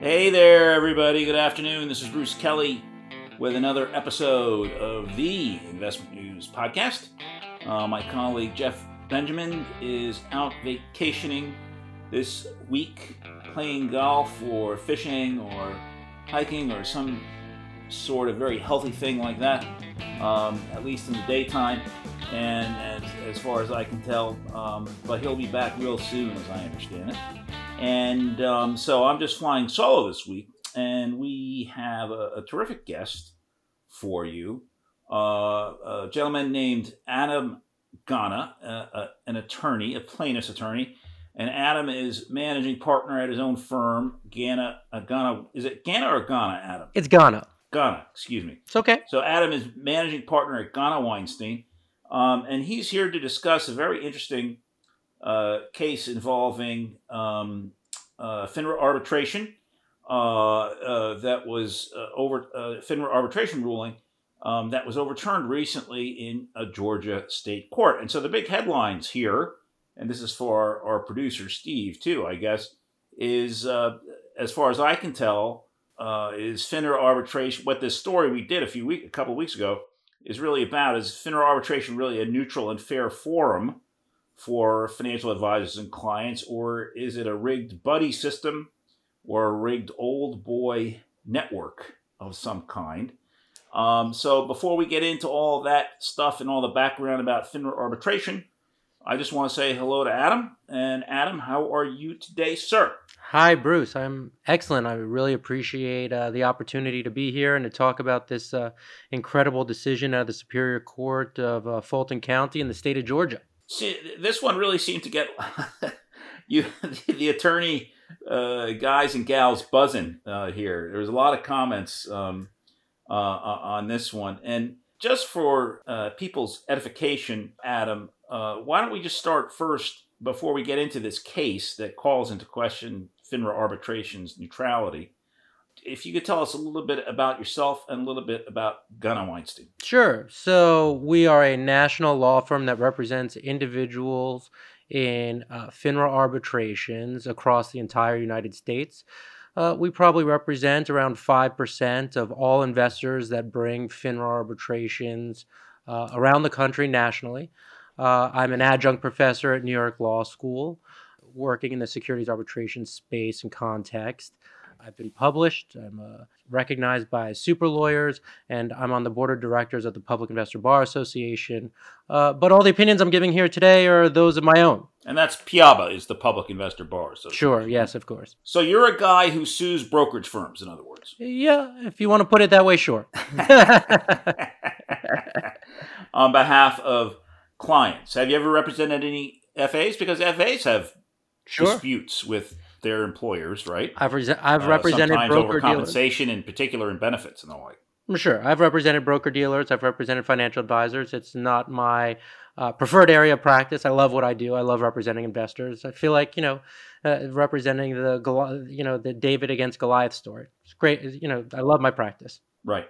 Hey there, everybody. Good afternoon. This is Bruce Kelly with another episode of the Investment News Podcast. Uh, my colleague Jeff Benjamin is out vacationing this week, playing golf or fishing or hiking or some sort of very healthy thing like that, um, at least in the daytime. And as, as far as I can tell, um, but he'll be back real soon, as I understand it. And um, so I'm just flying solo this week, and we have a, a terrific guest for you. Uh, a gentleman named Adam Gana, uh, uh, an attorney, a plaintiff's attorney. And Adam is managing partner at his own firm, Gana. Uh, Gana is it Gana or Gana, Adam? It's Gana. Gana, excuse me. It's okay. So Adam is managing partner at Gana Weinstein, um, and he's here to discuss a very interesting uh, case involving um, uh, FINRA arbitration uh, uh that was uh, over uh, FINRA arbitration ruling um, that was overturned recently in a Georgia state court. And so the big headlines here, and this is for our, our producer Steve too, I guess, is as far as I can tell, is FINRA arbitration. What this story we did a few week, a couple of weeks ago, is really about is FINRA arbitration really a neutral and fair forum for financial advisors and clients, or is it a rigged buddy system or a rigged old boy network of some kind? Um, so before we get into all that stuff and all the background about FINRA arbitration, I just want to say hello to Adam. And Adam, how are you today, sir? Hi, Bruce. I'm excellent. I really appreciate uh, the opportunity to be here and to talk about this uh, incredible decision out of the Superior Court of uh, Fulton County in the state of Georgia. See, this one really seemed to get you, the attorney uh, guys and gals, buzzing uh, here. There was a lot of comments um, uh, on this one, and just for uh, people's edification, Adam, uh, why don't we just start first before we get into this case that calls into question FINRA arbitration's neutrality? if you could tell us a little bit about yourself and a little bit about Gana Weinstein. Sure. So we are a national law firm that represents individuals in uh, FINRA arbitrations across the entire United States. Uh, we probably represent around 5% of all investors that bring FINRA arbitrations uh, around the country nationally. Uh, I'm an adjunct professor at New York Law School, working in the securities arbitration space and context. I've been published. I'm uh, recognized by super lawyers, and I'm on the board of directors of the Public Investor Bar Association. Uh, but all the opinions I'm giving here today are those of my own. And that's PIABA, is the Public Investor Bar Association. Sure, yes, of course. So you're a guy who sues brokerage firms, in other words. Yeah, if you want to put it that way, sure. on behalf of clients. Have you ever represented any FAs? Because FAs have sure. disputes with their employers, right? I've re- I've uh, represented broker over compensation in particular and benefits and the like. Sure, I've represented broker dealers. I've represented financial advisors. It's not my uh, preferred area of practice. I love what I do. I love representing investors. I feel like you know, uh, representing the you know the David against Goliath story. It's great. You know, I love my practice. Right.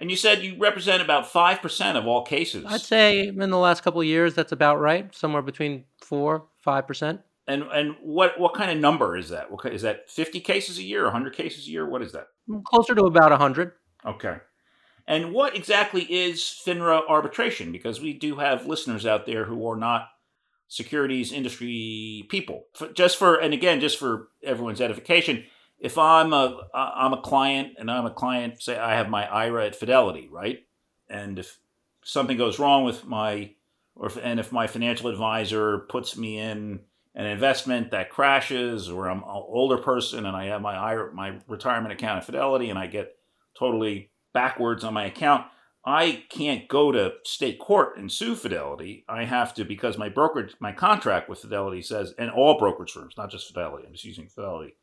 And you said you represent about five percent of all cases. I'd say in the last couple of years, that's about right. Somewhere between four, five percent. And and what what kind of number is that? What is that? Fifty cases a year, hundred cases a year? What is that? Closer to about hundred. Okay. And what exactly is FINRA arbitration? Because we do have listeners out there who are not securities industry people. Just for and again, just for everyone's edification, if I'm a I'm a client and I'm a client, say I have my IRA at Fidelity, right? And if something goes wrong with my or if, and if my financial advisor puts me in an investment that crashes, or I'm an older person and I have my IRA, my retirement account at Fidelity and I get totally backwards on my account, I can't go to state court and sue Fidelity. I have to because my brokerage, my contract with Fidelity says, and all brokerage firms, not just Fidelity. I'm just using Fidelity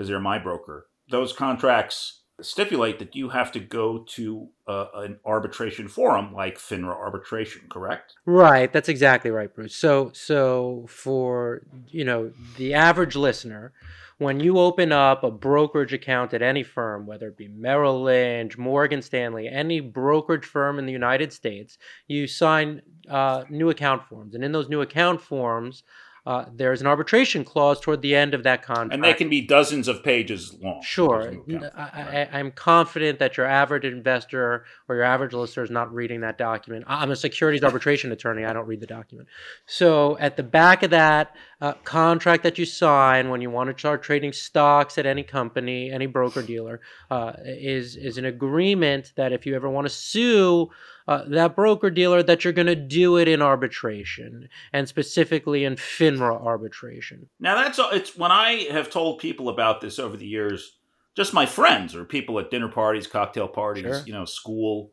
because they're my broker. Those contracts stipulate that you have to go to uh, an arbitration forum like FINRA arbitration, correct? Right, that's exactly right, Bruce. So, so for you know the average listener, when you open up a brokerage account at any firm, whether it be Merrill Lynch, Morgan Stanley, any brokerage firm in the United States, you sign uh, new account forms, and in those new account forms. Uh, there's an arbitration clause toward the end of that contract. And they can be dozens of pages long. Sure. I, am confident that your average investor or your average listener is not reading that document. I'm a securities arbitration attorney. I don't read the document. So at the back of that uh, contract that you sign when you want to start trading stocks at any company, any broker dealer, uh, is, is an agreement that if you ever want to sue uh, that broker dealer that you're going to do it in arbitration and specifically in FINRA arbitration. Now that's it's when I have told people about this over the years, just my friends or people at dinner parties, cocktail parties, sure. you know, school,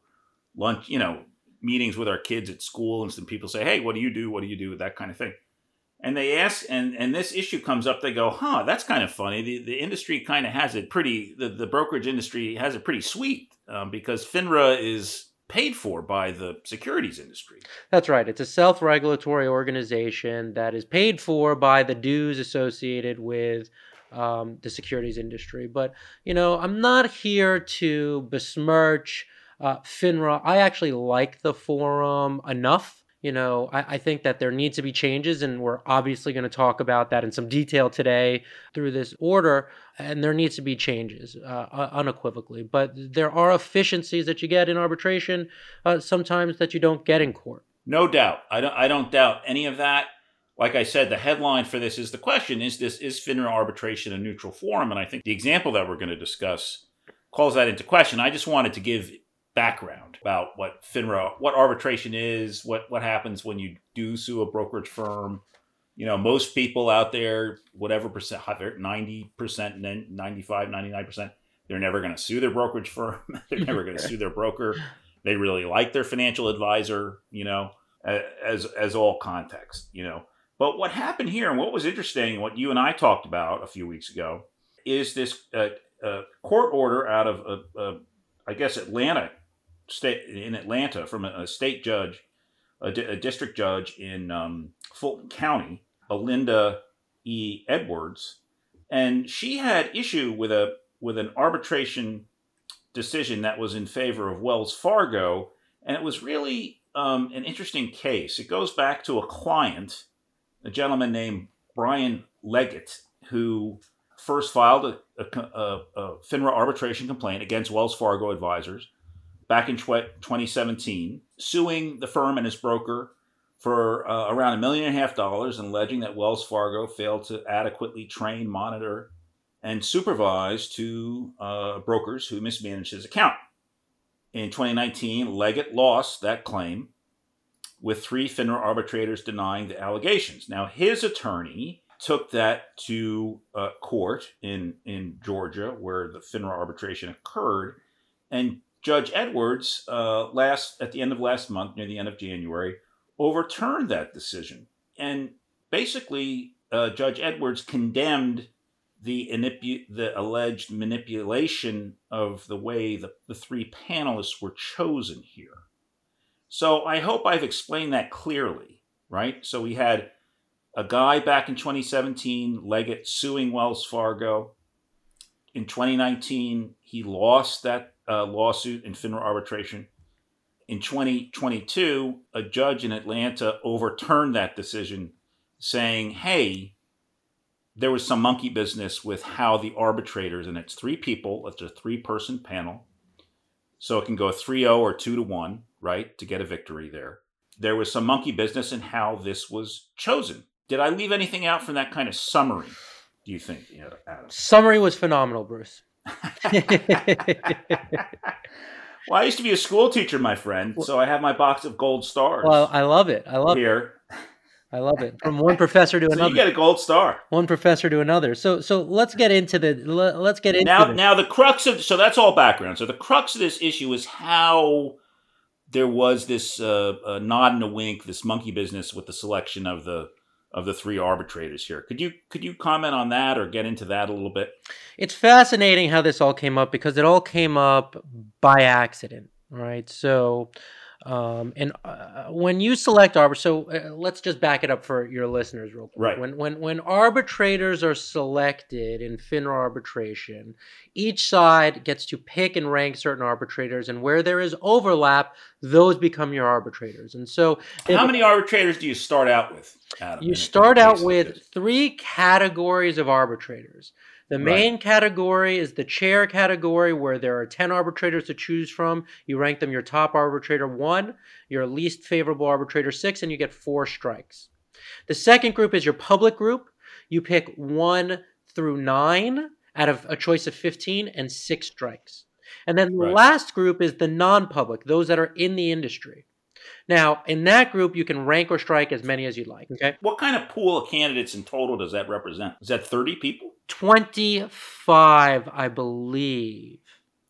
lunch, you know, meetings with our kids at school, and some people say, "Hey, what do you do? What do you do?" With that kind of thing. And they ask, and and this issue comes up. They go, "Huh, that's kind of funny. The the industry kind of has it pretty. The, the brokerage industry has it pretty sweet um, because FINRA is paid for by the securities industry. That's right. It's a self regulatory organization that is paid for by the dues associated with um, the securities industry. But, you know, I'm not here to besmirch uh, FINRA. I actually like the forum enough you know, I, I, think that there needs to be changes, and we're obviously going to talk about that in some detail today through this order. And there needs to be changes, uh, unequivocally. But there are efficiencies that you get in arbitration, uh, sometimes that you don't get in court. No doubt, I don't. I don't doubt any of that. Like I said, the headline for this is the question: Is this is FINRA arbitration a neutral forum? And I think the example that we're going to discuss calls that into question. I just wanted to give background about what FINRA, what arbitration is, what what happens when you do sue a brokerage firm. You know, most people out there, whatever percent, 90%, 95, 99%, they're never going to sue their brokerage firm. they're never going to sue their broker. They really like their financial advisor, you know, as as all context, you know. But what happened here and what was interesting, what you and I talked about a few weeks ago, is this uh, uh, court order out of, uh, uh I guess, Atlanta state in Atlanta from a, a state judge, a, di- a, district judge in um, Fulton County, Belinda E. Edwards, and she had issue with a with an arbitration decision that was in favor of Wells Fargo, and it was really um, an interesting case. It goes back to a client, a gentleman named Brian Leggett, who first filed a, a, a, FINRA arbitration complaint against Wells Fargo advisors back in 2017, suing the firm and his broker for uh, around a million and a half dollars and alleging that Wells Fargo failed to adequately train, monitor, and supervise two uh, brokers who mismanaged his account. In 2019, Leggett lost that claim, with three FINRA arbitrators denying the allegations. Now, his attorney took that to uh, court in, in Georgia, where the FINRA arbitration occurred, and Judge Edwards, uh, last at the end of last month, near the end of January, overturned that decision, and basically, uh, Judge Edwards condemned the the alleged manipulation of the way the, the three panelists were chosen here. So I hope I've explained that clearly, right? So we had a guy back in 2017, Leggett, suing Wells Fargo. In 2019, he lost that uh, lawsuit in FINRA arbitration. In 2022, a judge in Atlanta overturned that decision, saying, hey, there was some monkey business with how the arbitrators, and it's three people, it's a three person panel, so it can go 3 0 or 2 to 1, right, to get a victory there. There was some monkey business in how this was chosen. Did I leave anything out from that kind of summary, do you think, Adam? Summary was phenomenal, Bruce. Well, I used to be a school teacher, my friend, so I have my box of gold stars. Well, I love it. I love here. It. I love it. From one professor to so another. You get a gold star. One professor to another. So so let's get into the let's get into now. This. Now the crux of so that's all background. So the crux of this issue is how there was this uh, uh, nod and a wink, this monkey business with the selection of the of the three arbitrators here. Could you could you comment on that or get into that a little bit? It's fascinating how this all came up because it all came up by accident, right? So Um, and uh, when you select arbitrators, so uh, let's just back it up for your listeners real quick. Right. When when when arbitrators are selected in FINRA arbitration, each side gets to pick and rank certain arbitrators, and where there is overlap, those become your arbitrators. And so, how many arbitrators do you start out with? Adam, you start out with like three categories of arbitrators. The main right. category is the chair category, where there are 10 arbitrators to choose from. You rank them your top arbitrator one, your least favorable arbitrator six, and you get four strikes. The second group is your public group. You pick one through nine out of a choice of 15 and six strikes. And then the right. last group is the non public, those that are in the industry. Now, in that group, you can rank or strike as many as you like. Okay. What kind of pool of candidates in total does that represent? Is that 30 people? 25, I believe.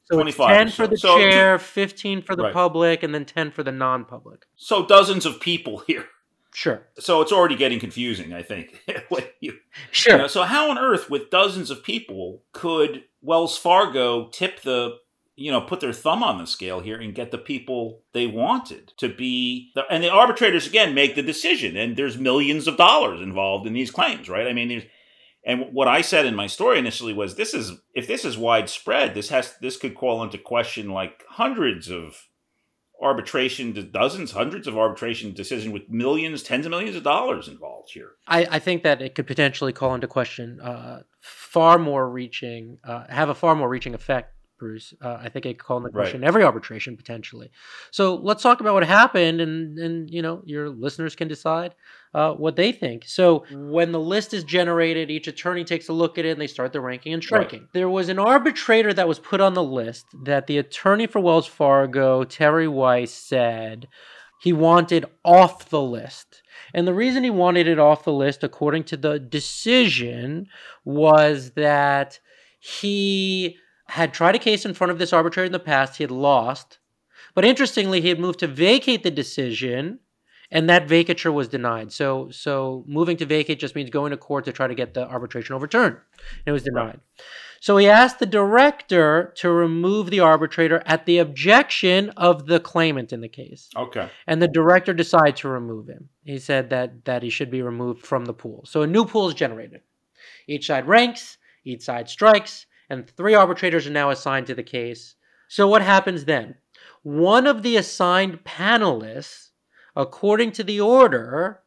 So 25. 10 for the so, chair, 15 for the right. public, and then 10 for the non public. So dozens of people here. Sure. So it's already getting confusing, I think. you, sure. You know, so how on earth, with dozens of people, could Wells Fargo tip the you know, put their thumb on the scale here and get the people they wanted to be. The, and the arbitrators again make the decision, and there's millions of dollars involved in these claims, right? I mean, there's. And what I said in my story initially was, this is if this is widespread, this has this could call into question like hundreds of arbitration, dozens, hundreds of arbitration decisions with millions, tens of millions of dollars involved here. I, I think that it could potentially call into question uh, far more reaching, uh, have a far more reaching effect Bruce. Uh, I think it called into question right. every arbitration potentially. So let's talk about what happened, and and you know your listeners can decide uh, what they think. So when the list is generated, each attorney takes a look at it, and they start the ranking and striking. Right. There was an arbitrator that was put on the list that the attorney for Wells Fargo, Terry Weiss, said he wanted off the list. And the reason he wanted it off the list, according to the decision, was that he had tried a case in front of this arbitrator in the past. He had lost. But interestingly, he had moved to vacate the decision, and that vacature was denied. So, so moving to vacate just means going to court to try to get the arbitration overturned. And It was denied. Right. So he asked the director to remove the arbitrator at the objection of the claimant in the case. Okay. And the director decided to remove him. He said that that he should be removed from the pool. So a new pool is generated. Each side ranks, each side strikes, and three arbitrators are now assigned to the case. So, what happens then? One of the assigned panelists, according to the order,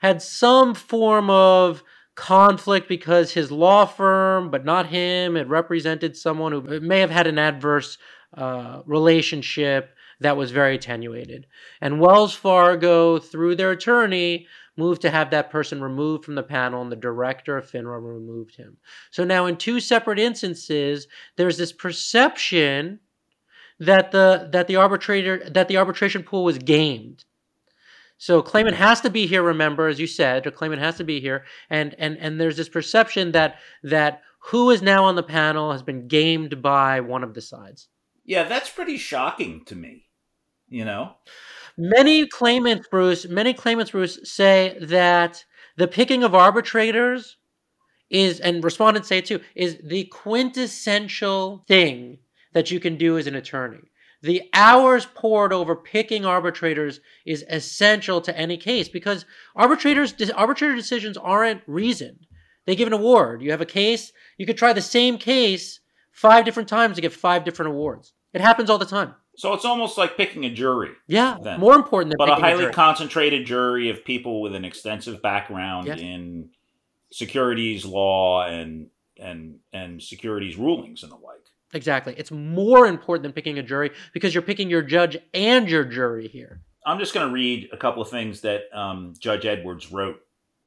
had some form of conflict because his law firm, but not him, had represented someone who may have had an adverse uh, relationship that was very attenuated. And Wells Fargo, through their attorney, moved to have that person removed from the panel, and the director of FINRA removed him. So now, in two separate instances, there's this perception that the that the arbitrator that the arbitration pool was gamed. So claimant has to be here. Remember, as you said, a claimant has to be here, and and and there's this perception that that who is now on the panel has been gamed by one of the sides. Yeah, that's pretty shocking to me. You know. Many claimants, Bruce, many claimants, Bruce, say that the picking of arbitrators is, and respondents say too, is the quintessential thing that you can do as an attorney. The hours poured over picking arbitrators is essential to any case because arbitrators arbitrator decisions aren't reasoned. They give an award. You have a case, you could try the same case five different times to get five different awards. It happens all the time. So it's almost like picking a jury. Yeah, then. more important than but a highly a concentrated jury of people with an extensive background in securities law and and and securities rulings and the like. Exactly. It's more important than picking a jury because you're picking your judge and your jury here. I'm just going to read a couple of things that um, Judge Edwards wrote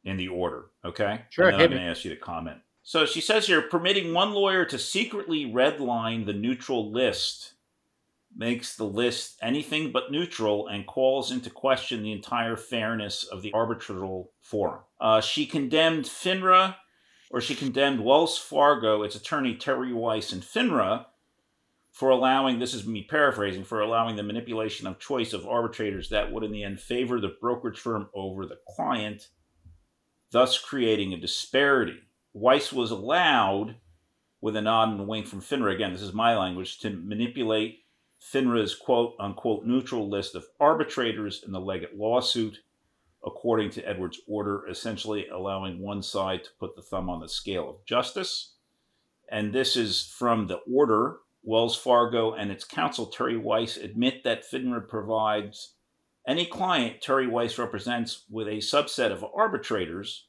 in the order. Okay. Sure. And then I'm going to ask you to comment. So she says here, permitting one lawyer to secretly redline the neutral list makes the list anything but neutral and calls into question the entire fairness of the arbitral forum. Uh, she condemned FINRA, or she condemned Wells Fargo, its attorney Terry Weiss, and FINRA for allowing, this is me paraphrasing, for allowing the manipulation of choice of arbitrators that would in the end favor the brokerage firm over the client, thus creating a disparity. Weiss was allowed, with a nod and a wink from FINRA, again, this is my language, to manipulate FINRA's quote unquote neutral list of arbitrators in the Leggett lawsuit, according to Edwards' order, essentially allowing one side to put the thumb on the scale of justice. And this is from the order. Wells Fargo and its counsel, Terry Weiss, admit that FINRA provides any client Terry Weiss represents with a subset of arbitrators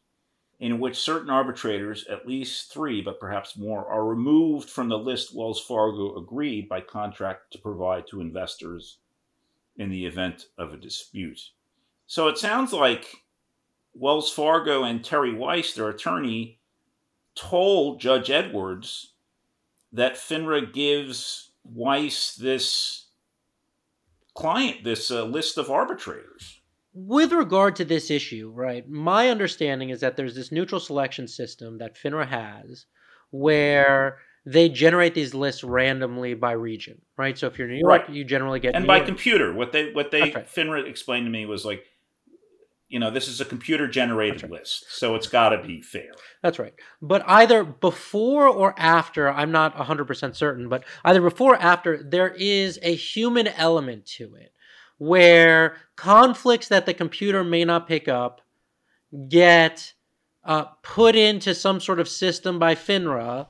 in which certain arbitrators, at least three, but perhaps more, are removed from the list Wells Fargo agreed by contract to provide to investors in the event of a dispute. So it sounds like Wells Fargo and Terry Weiss, their attorney, told Judge Edwards that FINRA gives Weiss this client, this uh, list of arbitrators with regard to this issue, right, my understanding is that there's this neutral selection system that FINRA has where they generate these lists randomly by region, right? So if you're New York, right. you generally get and New by York. computer. What they what they right. FINRA explained to me was like, you know, this is a computer generated right. list, so it's got to be fair. That's right. But either before or after, I'm not 100% certain, but either before or after, there is a human element to it where conflicts that the computer may not pick up get uh, put into some sort of system by FINRA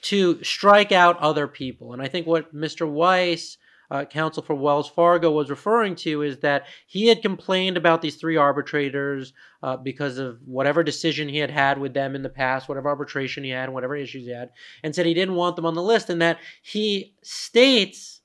to strike out other people. And I think what Mr. Weiss, uh, counsel for Wells Fargo, was referring to is that he had complained about these three arbitrators uh, because of whatever decision he had had with them in the past, whatever arbitration he had, whatever issues he had, and said he didn't want them on the list, and that he states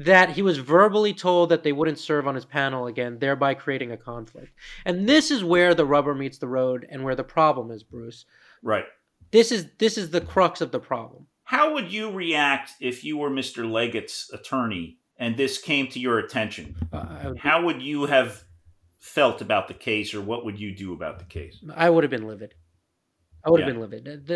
that he was verbally told that they wouldn't serve on his panel again, thereby creating a conflict. And this is where the rubber meets the road and where the problem is, Bruce. Right. This is this is the crux of the problem. How would you react if you were Mr. Leggett's attorney and this came to your attention? Uh, How would you have felt about the case, or what would you do about the case? I would have been livid. I would have been livid.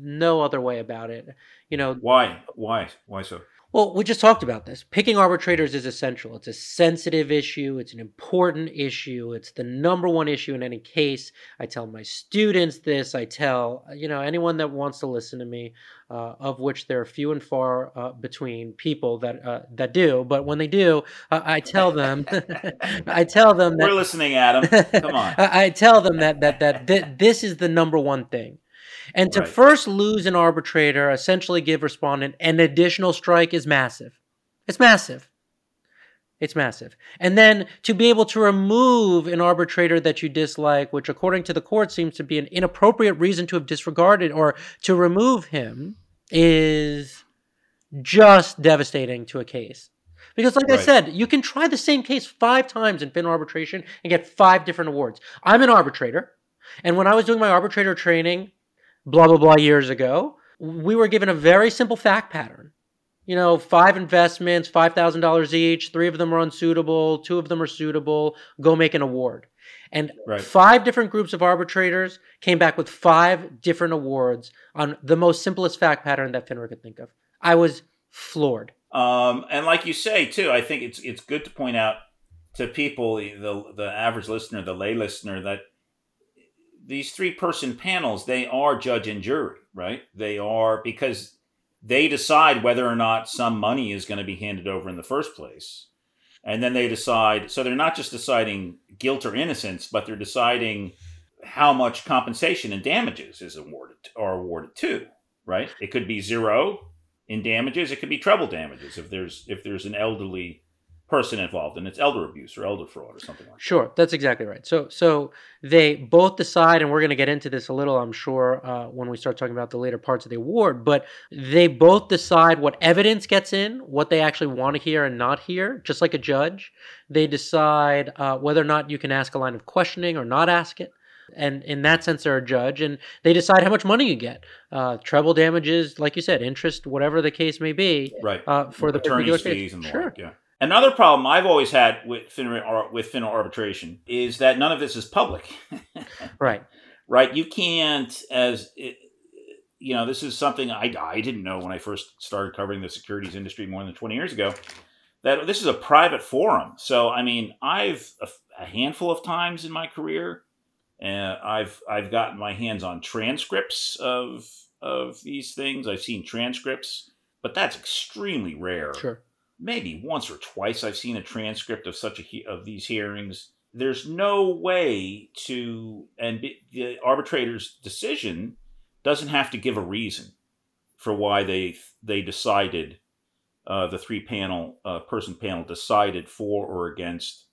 No other way about it. You know why? Why? Why so? Well, we just talked about this. Picking arbitrators is essential. It's a sensitive issue. It's an important issue. It's the number one issue in any case. I tell my students this. I tell you know anyone that wants to listen to me, uh, of which there are few and far uh, between people that uh, that do. But when they do, I tell them, I tell them that we're listening, Adam. Come on. I tell them that that that th- this is the number one thing. And to right. first lose an arbitrator, essentially give respondent an additional strike is massive. It's massive. It's massive. And then to be able to remove an arbitrator that you dislike, which according to the court seems to be an inappropriate reason to have disregarded or to remove him, is just devastating to a case. Because, like right. I said, you can try the same case five times in fin arbitration and get five different awards. I'm an arbitrator. And when I was doing my arbitrator training, blah, blah, blah years ago, we were given a very simple fact pattern. You know, five investments, $5,000 each, three of them are unsuitable, two of them are suitable, go make an award. And right. five different groups of arbitrators came back with five different awards on the most simplest fact pattern that FINRA could think of. I was floored. Um, and like you say, too, I think it's it's good to point out to people, the the average listener, the lay listener, that these three person panels, they are judge and jury, right? They are because they decide whether or not some money is going to be handed over in the first place. And then they decide, so they're not just deciding guilt or innocence, but they're deciding how much compensation and damages is awarded are awarded to, right? It could be zero in damages, it could be treble damages if there's if there's an elderly person involved and it's elder abuse or elder fraud or something like that. Sure, that's exactly right. So so they both decide, and we're going to get into this a little, I'm sure, uh, when we start talking about the later parts of the award. But they both decide what evidence gets in, what they actually want to hear and not hear, just like a judge. They decide uh, whether or not you can ask a line of questioning or not ask it. And in that sense, they're a judge, and they decide how much money you get. Uh, treble damages, like you said, interest, whatever the case may be, right? Uh, for the attorney's fees and the sure. like, yeah. Another problem I've always had with FINRA, with FINRA arbitration is that none of this is public. right. Right. You can't, as it, you know, this is something I, I didn't know when I first started covering the securities industry more than 20 years ago, that this is a private forum. So, I mean, I've a, a handful of times in my career, uh, I've I've gotten my hands on transcripts of of these things. I've seen transcripts, but that's extremely rare. Sure maybe once or twice I've seen a transcript of such a of these hearings. There's no way to and the arbitrator's decision doesn't have to give a reason for why they they decided uh, the three panel uh, person panel decided for or against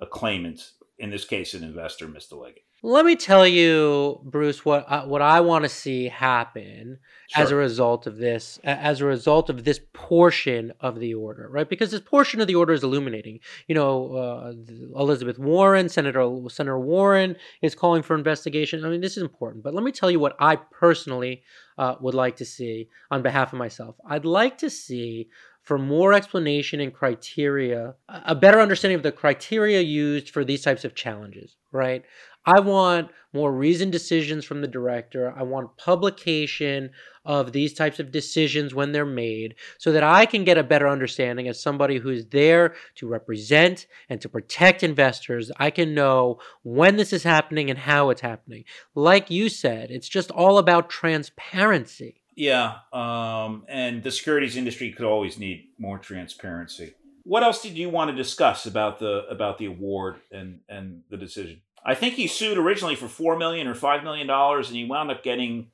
a claimant in this case an investor Mr. Leggett. Let me tell you, Bruce, what I, what I want to see happen sure. as a result of this, as a result of this portion of the order, right? Because this portion of the order is illuminating. You know, uh, Elizabeth Warren, Senator Senator Warren is calling for investigation. I mean, this is important. But let me tell you what I personally uh, would like to see on behalf of myself. I'd like to see for more explanation and criteria, a better understanding of the criteria used for these types of challenges, right? I want more reasoned decisions from the director. I want publication of these types of decisions when they're made so that I can get a better understanding as somebody who's there to represent and to protect investors. I can know when this is happening and how it's happening. Like you said, it's just all about transparency. Yeah, um, and the securities industry could always need more transparency. What else did you want to discuss about the about the award and and the decision? I think he sued originally for four million or five million dollars, and he wound up getting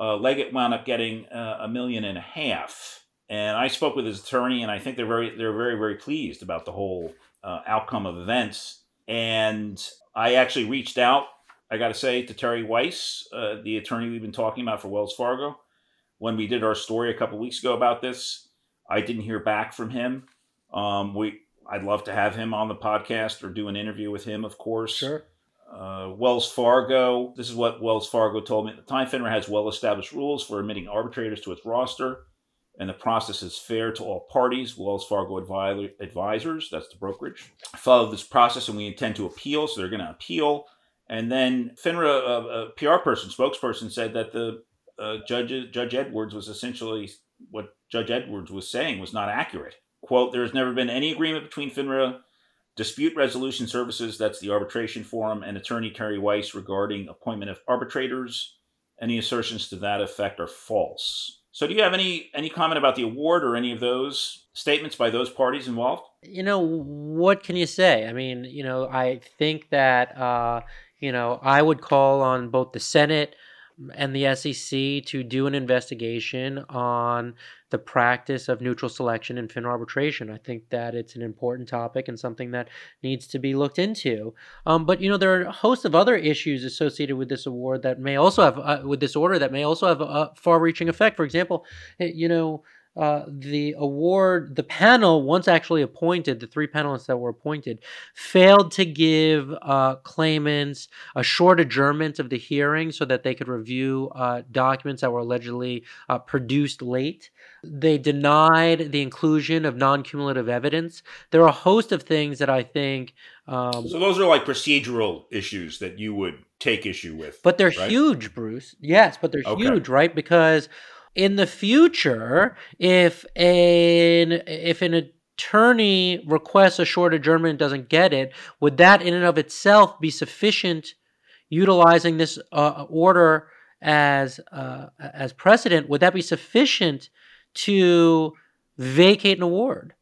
uh, Leggett wound up getting uh, a million and a half. And I spoke with his attorney, and I think they're very they're very very pleased about the whole uh, outcome of events. And I actually reached out, I got to say, to Terry Weiss, uh, the attorney we've been talking about for Wells Fargo, when we did our story a couple weeks ago about this. I didn't hear back from him. Um, we I'd love to have him on the podcast or do an interview with him, of course. Sure. Uh, Wells Fargo. This is what Wells Fargo told me at the time. FINRA has well established rules for admitting arbitrators to its roster, and the process is fair to all parties. Wells Fargo advisors, that's the brokerage, follow this process, and we intend to appeal. So they're going to appeal. And then FINRA, uh, a PR person, spokesperson, said that the uh, Judge, Judge Edwards was essentially what Judge Edwards was saying was not accurate. Quote, there has never been any agreement between FINRA Dispute Resolution Services, that's the arbitration forum, and attorney Terry Weiss regarding appointment of arbitrators. Any assertions to that effect are false. So, do you have any any comment about the award or any of those statements by those parties involved? You know, what can you say? I mean, you know, I think that uh, you know I would call on both the Senate and the SEC to do an investigation on the practice of neutral selection in FINRA arbitration. I think that it's an important topic and something that needs to be looked into. Um, but you know, there are a host of other issues associated with this award that may also have, uh, with this order, that may also have a far-reaching effect. For example, eh, you know uh, the award, the panel, once actually appointed, the three panelists that were appointed, failed to give uh, claimants a short adjournment of the hearing so that they could review uh, documents that were allegedly uh, produced late. They denied the inclusion of non cumulative evidence. There are a host of things that I think. Um, so, those are like procedural issues that you would take issue with. But they're right? huge, Bruce. Yes, but they're okay. huge, right? Because in the future, if an if an attorney requests a short adjournment and doesn't get it, would that in and of itself be sufficient? Utilizing this uh, order as uh, as precedent, would that be sufficient to vacate an award?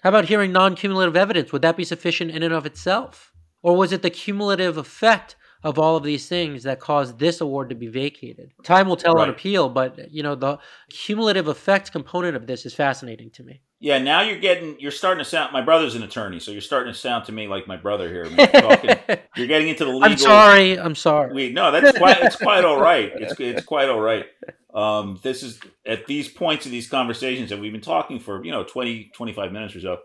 How about hearing non-cumulative evidence? Would that be sufficient in and of itself, or was it the cumulative effect of all of these things that caused this award to be vacated. Time will tell right. on appeal, but you know the cumulative effect component of this is fascinating to me. Yeah, now you're getting you're starting to sound. My brother's an attorney, so you're starting to sound to me like my brother here. Talking, you're getting into the legal. I'm sorry. I'm sorry. We, no, that's quite. It's quite all right. It's it's quite all right. Um, this is at these points of these conversations that we've been talking for you know 20, 25 minutes or so.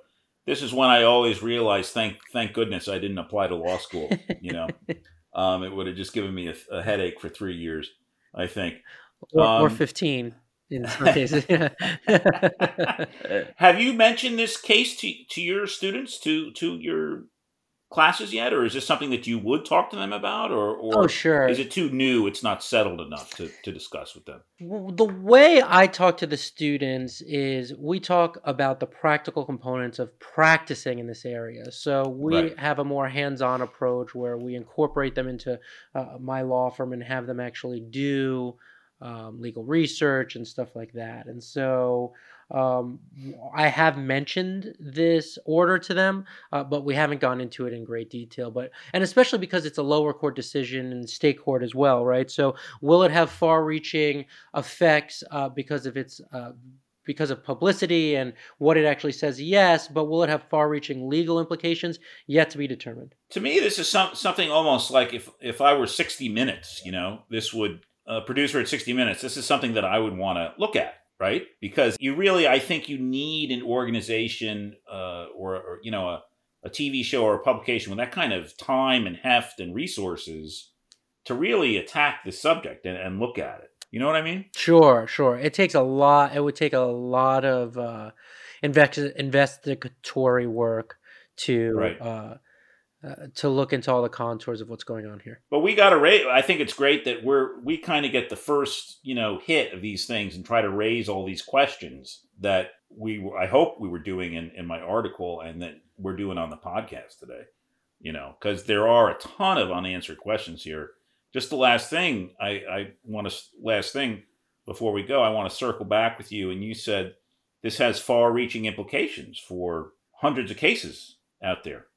This is when I always realize, thank thank goodness I didn't apply to law school. You know, um, it would have just given me a, a, headache for three years, I think. Or, um, or 15 in some cases. have you mentioned this case to, to your students, to, to your classes yet, or is this something that you would talk to them about, or, or oh, sure. is it too new? It's not settled enough to, to discuss with them. The way I talk to the students is we talk about the practical components of practicing in this area. So we right. have a more hands-on approach where we incorporate them into uh, my law firm and have them actually do um, legal research and stuff like that. And so Um, I have mentioned this order to them, uh, but we haven't gone into it in great detail. But and especially because it's a lower court decision and state court as well, right? So will it have far-reaching effects uh, because of its uh, because of publicity and what it actually says? Yes, but will it have far-reaching legal implications? Yet to be determined. To me, this is some, something almost like if if I were 60 Minutes, you know, this would a producer at 60 Minutes. This is something that I would want to look at right? Because you really, I think you need an organization uh, or, or, you know, a, a TV show or a publication with that kind of time and heft and resources to really attack the subject and, and look at it. You know what I mean? Sure, sure. It takes a lot. It would take a lot of uh, invest- investigatory work to Right. uh, uh, to look into all the contours of what's going on here. But we got to raise. I think it's great that we're we kind of get the first you know hit of these things and try to raise all these questions that we I hope we were doing in in my article and that we're doing on the podcast today. You know, because there are a ton of unanswered questions here. Just the last thing I I want to last thing before we go, I want to circle back with you. And you said this has far-reaching implications for hundreds of cases out there.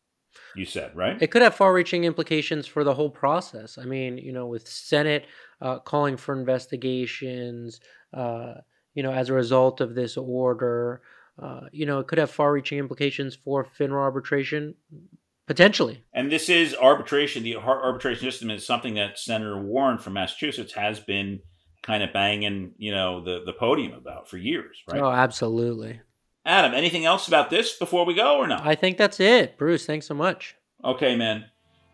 You said right. It could have far-reaching implications for the whole process. I mean, you know, with Senate uh, calling for investigations, uh, you know, as a result of this order, uh, you know, it could have far-reaching implications for FINRA arbitration, potentially. And this is arbitration. The arbitration system is something that Senator Warren from Massachusetts has been kind of banging, you know, the, the podium about for years, right? Oh, absolutely. Adam, anything else about this before we go or not? I think that's it, Bruce. Thanks so much. Okay, man.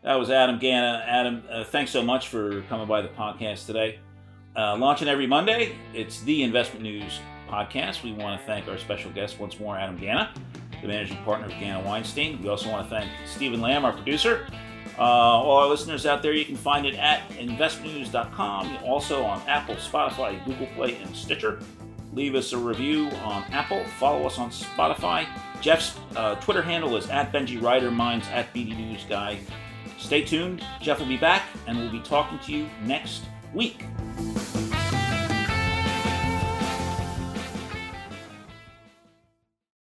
That was Adam Gana. Adam, uh, thanks so much for coming by the podcast today. Uh, launching every Monday, it's the Investment News podcast. We want to thank our special guest once more, Adam Gana, the managing partner of Gana Weinstein. We also want to thank Stephen Lamb, our producer. Uh, all our listeners out there, you can find it at investmentnews.com, also on Apple, Spotify, Google Play, and Stitcher. Leave us a review on Apple. Follow us on Spotify. Jeff's uh, Twitter handle is at Benji Ryder. Mine's at BD News Guy. Stay tuned. Jeff will be back, and we'll be talking to you next week.